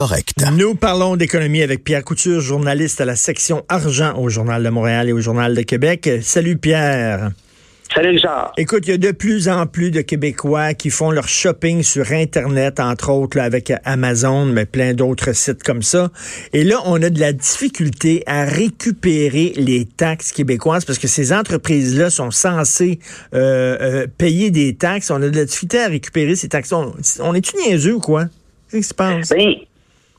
correct. Nous parlons d'économie avec Pierre Couture, journaliste à la section argent au Journal de Montréal et au Journal de Québec. Salut Pierre. Salut Richard. Écoute, il y a de plus en plus de Québécois qui font leur shopping sur Internet, entre autres là, avec Amazon, mais plein d'autres sites comme ça. Et là, on a de la difficulté à récupérer les taxes québécoises parce que ces entreprises-là sont censées euh, euh, payer des taxes. On a de la difficulté à récupérer ces taxes. On, on est-tu niaiseux ou quoi? Qu'est-ce qui se passe? Ben,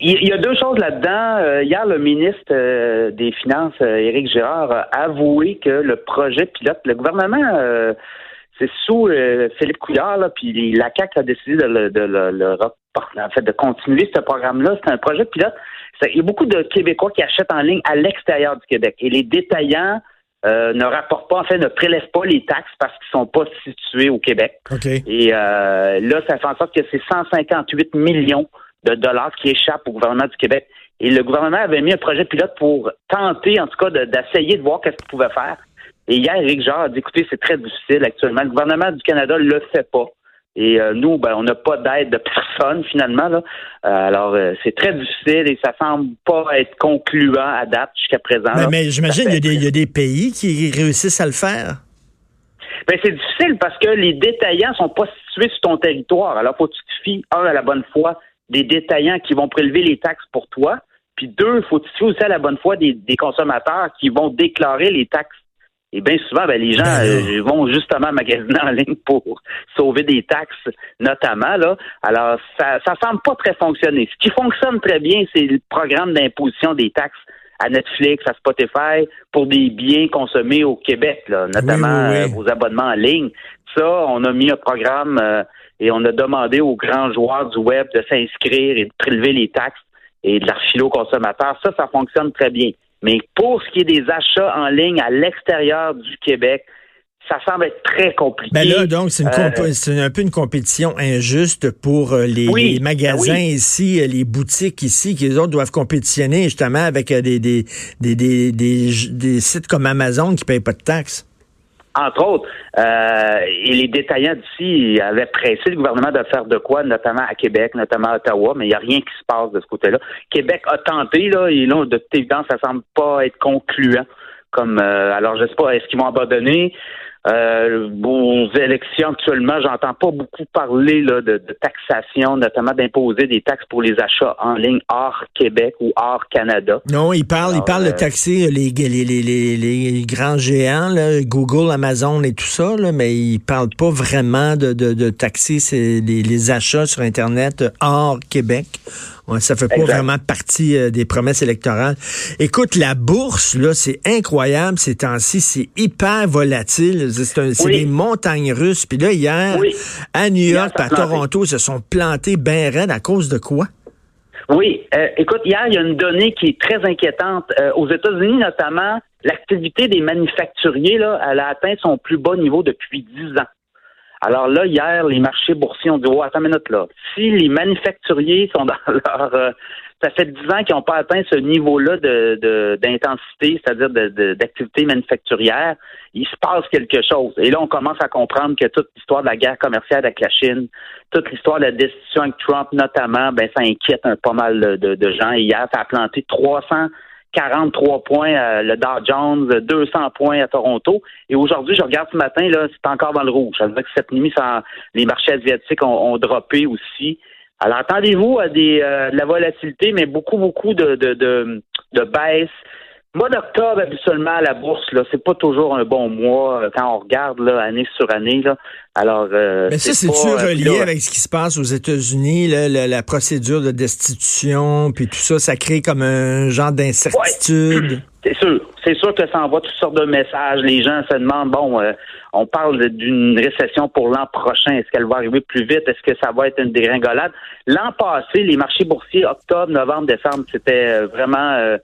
il y a deux choses là-dedans. Euh, hier, le ministre euh, des Finances, euh, Éric Girard, a avoué que le projet pilote, le gouvernement, c'est sous Philippe Couillard, là, puis la CAQ a décidé de le, de le, en fait, de continuer ce programme-là. C'est un projet pilote. Il y a beaucoup de Québécois qui achètent en ligne à l'extérieur du Québec. Et les détaillants ne rapportent pas, en fait, ne prélèvent pas les taxes parce qu'ils sont pas situés au Québec. Et là, ça fait en sorte que c'est 158 millions de dollars qui échappent au gouvernement du Québec. Et le gouvernement avait mis un projet pilote pour tenter, en tout cas, d'essayer de, voir qu'est-ce qu'il pouvait faire. Et hier, Éric Jarre a dit, écoutez, c'est très difficile actuellement. Le gouvernement du Canada ne le fait pas. Et euh, nous, ben, on n'a pas d'aide de personne finalement. Là. Euh, alors, euh, c'est très difficile et ça semble pas être concluant à date jusqu'à présent. Mais, mais j'imagine qu'il y, a des pays qui réussissent à le faire. Ben, c'est difficile parce que les détaillants sont pas situés sur ton territoire. Alors, faut que tu te fies, un, à la bonne foi, des détaillants qui vont prélever les taxes pour toi. Puis deux, il faut aussi à la bonne foi des, consommateurs qui vont déclarer les taxes. Et bien souvent, ben, les gens ben euh, vont justement magasiner en ligne pour sauver des taxes, notamment. Là. Alors, ça ça semble pas très fonctionner. Ce qui fonctionne très bien, c'est le programme d'imposition des taxes à Netflix, à Spotify, pour des biens consommés au Québec, là, notamment euh, vos abonnements en ligne. Ça, on a mis un programme euh, et on a demandé aux grands joueurs du web de s'inscrire et de prélever les taxes et de leur aux consommateurs. Ça, ça fonctionne très bien. Mais pour ce qui est des achats en ligne à l'extérieur du Québec, ça semble être très compliqué. Ben là, donc, c'est euh, un peu une compétition injuste pour euh, les, magasins ici, euh, les boutiques ici, qui les autres doivent compétitionner justement avec des, des, des, des, des sites comme Amazon qui ne payent pas de taxes entre autres, euh, et les détaillants d'ici avaient pressé le gouvernement de faire de quoi, notamment à Québec, notamment à Ottawa, mais il n'y a rien qui se passe de ce côté-là. Québec a tenté, là, et là, de toute évidence, ça semble pas être concluant. Comme euh, alors je sais pas, est-ce qu'ils vont abandonner? Euh, aux élections actuellement, j'entends pas beaucoup parler là, de, taxation, notamment d'imposer des taxes pour les achats en ligne hors Québec ou hors Canada. Non, il parle, il parle de euh, taxer les, les, les, les, grands géants, là, Google, Amazon et tout ça, là, mais il parle pas vraiment de, de, de taxer les achats sur Internet hors Québec. Ça fait pas vraiment partie euh, des promesses électorales. Écoute, la bourse, là, c'est incroyable ces temps-ci. C'est hyper volatile. C'est des montagnes russes. Puis là, hier, à New York, à Toronto, se sont plantés bien raides à cause de quoi? Oui. Euh, écoute, hier, il y a une donnée qui est très inquiétante. Euh, aux États-Unis, notamment, l'activité des manufacturiers, là, elle a atteint son plus bas niveau depuis dix ans. Alors là, hier, les marchés boursiers ont dit, oh, attends une minute là. Si les manufacturiers sont dans leur... Euh, ça fait dix ans qu'ils n'ont pas atteint ce niveau-là de, d'intensité, c'est-à-dire de, d'activité manufacturière, il se passe quelque chose. Et là, on commence à comprendre que toute l'histoire de la guerre commerciale avec la Chine, toute l'histoire de la destitution avec Trump notamment, ben ça inquiète un pas mal de, de gens. hier, ça a planté 300 43 points à le Dow Jones, 200 points à Toronto. Et aujourd'hui, je regarde ce matin, là, c'est encore dans le rouge. Ça veut dire que cette nuit, les marchés asiatiques ont, ont droppé aussi. Alors, attendez-vous à des, euh, de la volatilité, mais beaucoup, beaucoup de, de, de, de baisse Mois d'octobre, habituellement, la bourse, là, c'est pas toujours un bon mois euh, quand on regarde là, année sur année. Là. Alors, euh, Mais ça, c'est-tu euh, relié avec ce qui se passe aux États-Unis, la, procédure de destitution, puis tout ça, ça crée comme un genre d'incertitude? C'est sûr. C'est sûr que ça envoie toutes sortes de messages. Les gens se demandent, bon, on parle d'une récession pour l'an prochain. Est-ce qu'elle va arriver plus vite? Est-ce que ça va être une dégringolade? L'an passé, les marchés boursiers, octobre, novembre, décembre, c'était vraiment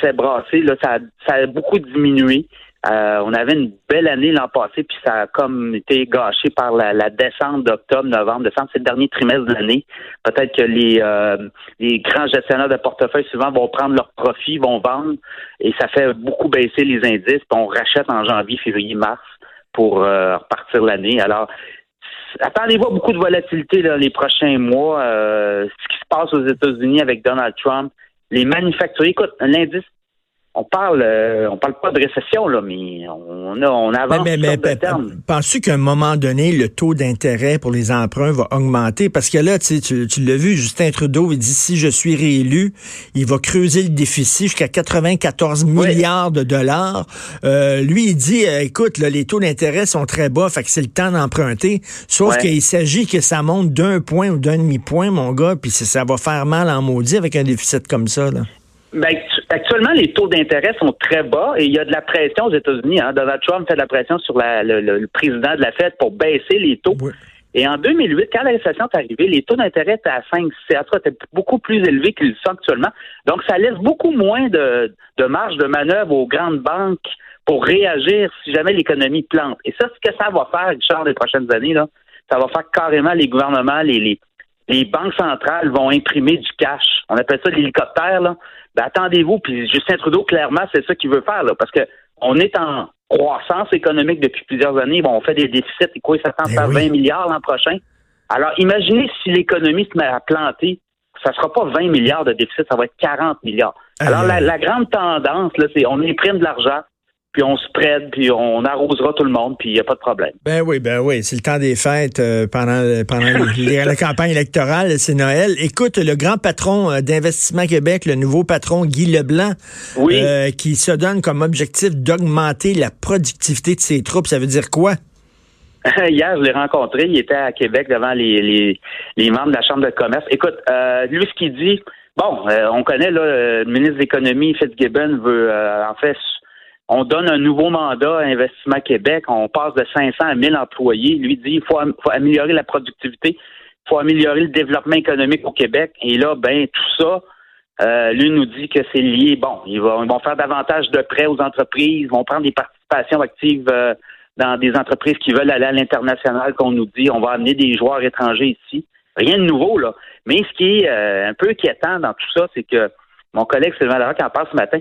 s'est brassé, là, ça, ça a beaucoup diminué. Euh, on avait une belle année l'an passé, puis ça a comme été gâché par la, descente d'octobre, novembre, décembre, c'est le dernier trimestre de l'année. Peut-être que les, euh, les grands gestionnaires de portefeuille souvent vont prendre leurs profits, vont vendre, et ça fait beaucoup baisser les indices, puis on rachète en janvier, février, mars pour euh, repartir l'année. Alors, attendez-vous à beaucoup de volatilité dans les prochains mois. Euh, ce qui se passe aux États-Unis avec Donald Trump, les manufacturiers, écoute, l'indice on parle, euh, on parle pas de récession, là, mais on, a, on avance mais, mais, mais Penses-tu qu'à un moment donné, le taux d'intérêt pour les emprunts va augmenter? Parce que là, tu, tu l'as vu, Justin Trudeau, il dit si je suis réélu, il va creuser le déficit jusqu'à 94 milliards de dollars. Euh, lui, il dit, euh, écoute, là, les taux d'intérêt sont très bas, fait que c'est le temps d'emprunter. Sauf qu'il s'agit que ça monte d'un point ou d'un demi-point, mon gars, puis ça va faire mal en maudit avec un déficit comme ça. Là. Ben, actuellement, les taux d'intérêt sont très bas et il y a de la pression aux États-Unis. Hein. Donald Trump fait de la pression sur le, président de la Fed pour baisser les taux. Et en 2008, quand la récession est arrivée, les taux d'intérêt étaient à 5, 7, étaient beaucoup plus élevés qu'ils sont actuellement. Donc, ça laisse beaucoup moins de, de marge de manœuvre aux grandes banques pour réagir si jamais l'économie plante. Et ça, ce que ça va faire, Richard, les prochaines années, là, ça va faire carrément les gouvernements, les, les, les banques centrales vont imprimer du cash. On appelle ça l'hélicoptère, là. Ben, attendez-vous, puis Justin Trudeau, clairement, c'est ça qu'il veut faire, là, parce que on est en croissance économique depuis plusieurs années. Bon, on fait des déficits, et quoi, ça tend à 20 milliards l'an prochain. Alors, imaginez si l'économie se met à planter, ça sera pas 20 milliards de déficit, ça va être 40 milliards. Alors, la, la, grande tendance, là, c'est on imprime de l'argent, puis on se prête, puis on arrosera tout le monde, puis il n'y a pas de problème. Ben oui, ben oui, c'est le temps des fêtes euh, pendant, pendant la campagne électorale, c'est Noël. Écoute, le grand patron euh, d'Investissement Québec, le nouveau patron Guy Leblanc, euh, qui se donne comme objectif d'augmenter la productivité de ses troupes, ça veut dire quoi? Hier, je l'ai rencontré, il était à Québec devant les, les, membres de la Chambre de commerce. Écoute, lui, ce qu'il dit, bon, on connaît là, le ministre de l'Économie, Fitzgibbon, veut en fait on donne un nouveau mandat à Investissement Québec, on passe de 500 à 1000 employés. Lui dit il faut, améliorer la productivité, il faut améliorer le développement économique au Québec. Et là, ben tout ça, euh, lui nous dit que c'est lié. Bon, ils vont, faire davantage de prêts aux entreprises, ils vont prendre des participations actives euh, dans des entreprises qui veulent aller à l'international, qu'on nous dit, on va amener des joueurs étrangers ici. Rien de nouveau, là. Mais ce qui est euh, un peu inquiétant dans tout ça, c'est que mon collègue Sylvain Larocque en parle ce matin,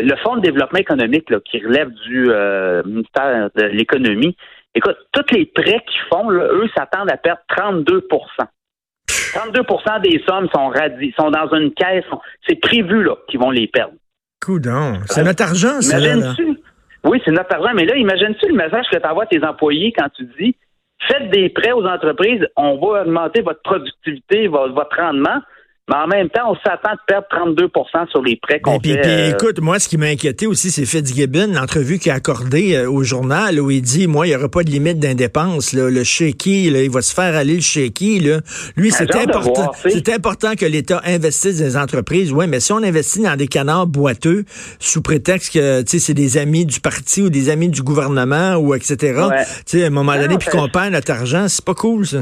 le, Fonds de développement économique qui relève du euh, ministère de l'économie, écoute, tous les prêts qu'ils font, eux s'attendent à perdre 32% 32% des sommes sont, radi sont dans une caisse. C'est prévu là qu'ils vont les perdre. Coudon. C'est notre argent, ça. Là. Oui, c'est notre argent. Mais là, imagine-tu le message que tu envoies à tes employés quand tu dis faites des prêts aux entreprises, on va augmenter votre productivité, votre rendement. Mais en même temps, on s'attend de perdre 32% sur les prêts qu'on fait. Puis, euh, écoute, moi, ce qui m'a inquiété aussi, c'est Fitzgibbon, l'entrevue qu'il a accordée euh, au journal, où il dit, moi, il n'y aura pas de limite d'indépense. Le shaky, là, il va se faire aller le shaky. Là. Lui, c'est important, c'est important que l'État investisse dans les entreprises. Oui, mais si on investit dans des canards boiteux, sous prétexte que c'est des amis du parti ou des amis du gouvernement, ou etc., sais, à un moment donné, puis qu'on perd notre argent, c'est pas cool, ça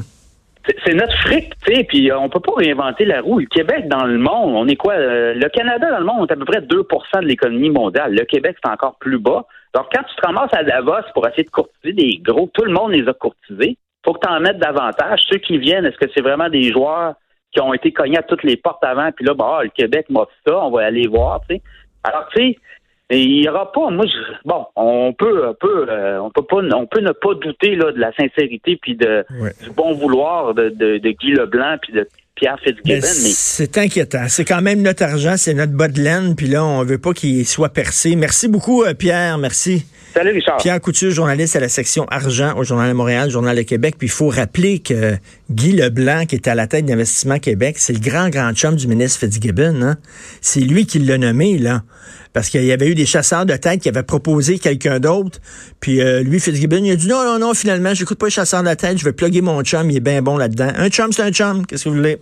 c'est notre fric, tu sais, puis on peut pas réinventer la roue. Le Québec dans le monde, on est quoi? Euh, le Canada dans le monde, on est à peu près 2% de l'économie mondiale. Le Québec, c'est encore plus bas. Donc, quand tu te ramasses à Davos pour essayer de courtiser des gros, tout le monde les a courtisés. faut que tu en mettes davantage. Ceux qui viennent, est-ce que c'est vraiment des joueurs qui ont été cognés à toutes les portes avant, puis là, bah, le Québec m'offre ça, on va aller voir, tu sais. Alors, tu sais, il y aura pas, moi, bon, on peut, on peut, euh, on peut pas, on peut ne pas douter là de la sincérité puis de du bon vouloir de, de, de, Guy Leblanc puis de Pierre Fitzgibbon. Mais, c'est inquiétant. C'est quand même notre argent, c'est notre bas de laine, puis là, on veut pas qu'il soit percé. Merci beaucoup, euh, Pierre. Merci. Salut, Richard. Pierre Couture, journaliste à la section argent au Journal de Montréal, Journal de Québec. Puis il faut rappeler que Guy Leblanc, qui est à la tête d'Investissement Québec, c'est le grand, grand chum du ministre Fitzgibbon. Hein? C'est lui qui l'a nommé, là. Parce qu'il y avait eu des chasseurs de tête qui avaient proposé quelqu'un d'autre. Puis euh, lui, Fitzgibbon, il a dit non, non, non, finalement, j'écoute pas les chasseurs de tête, je vais plugger mon chum, il est bien bon là-dedans. Un chum, c'est un chum. Qu'est-ce que vous voulez?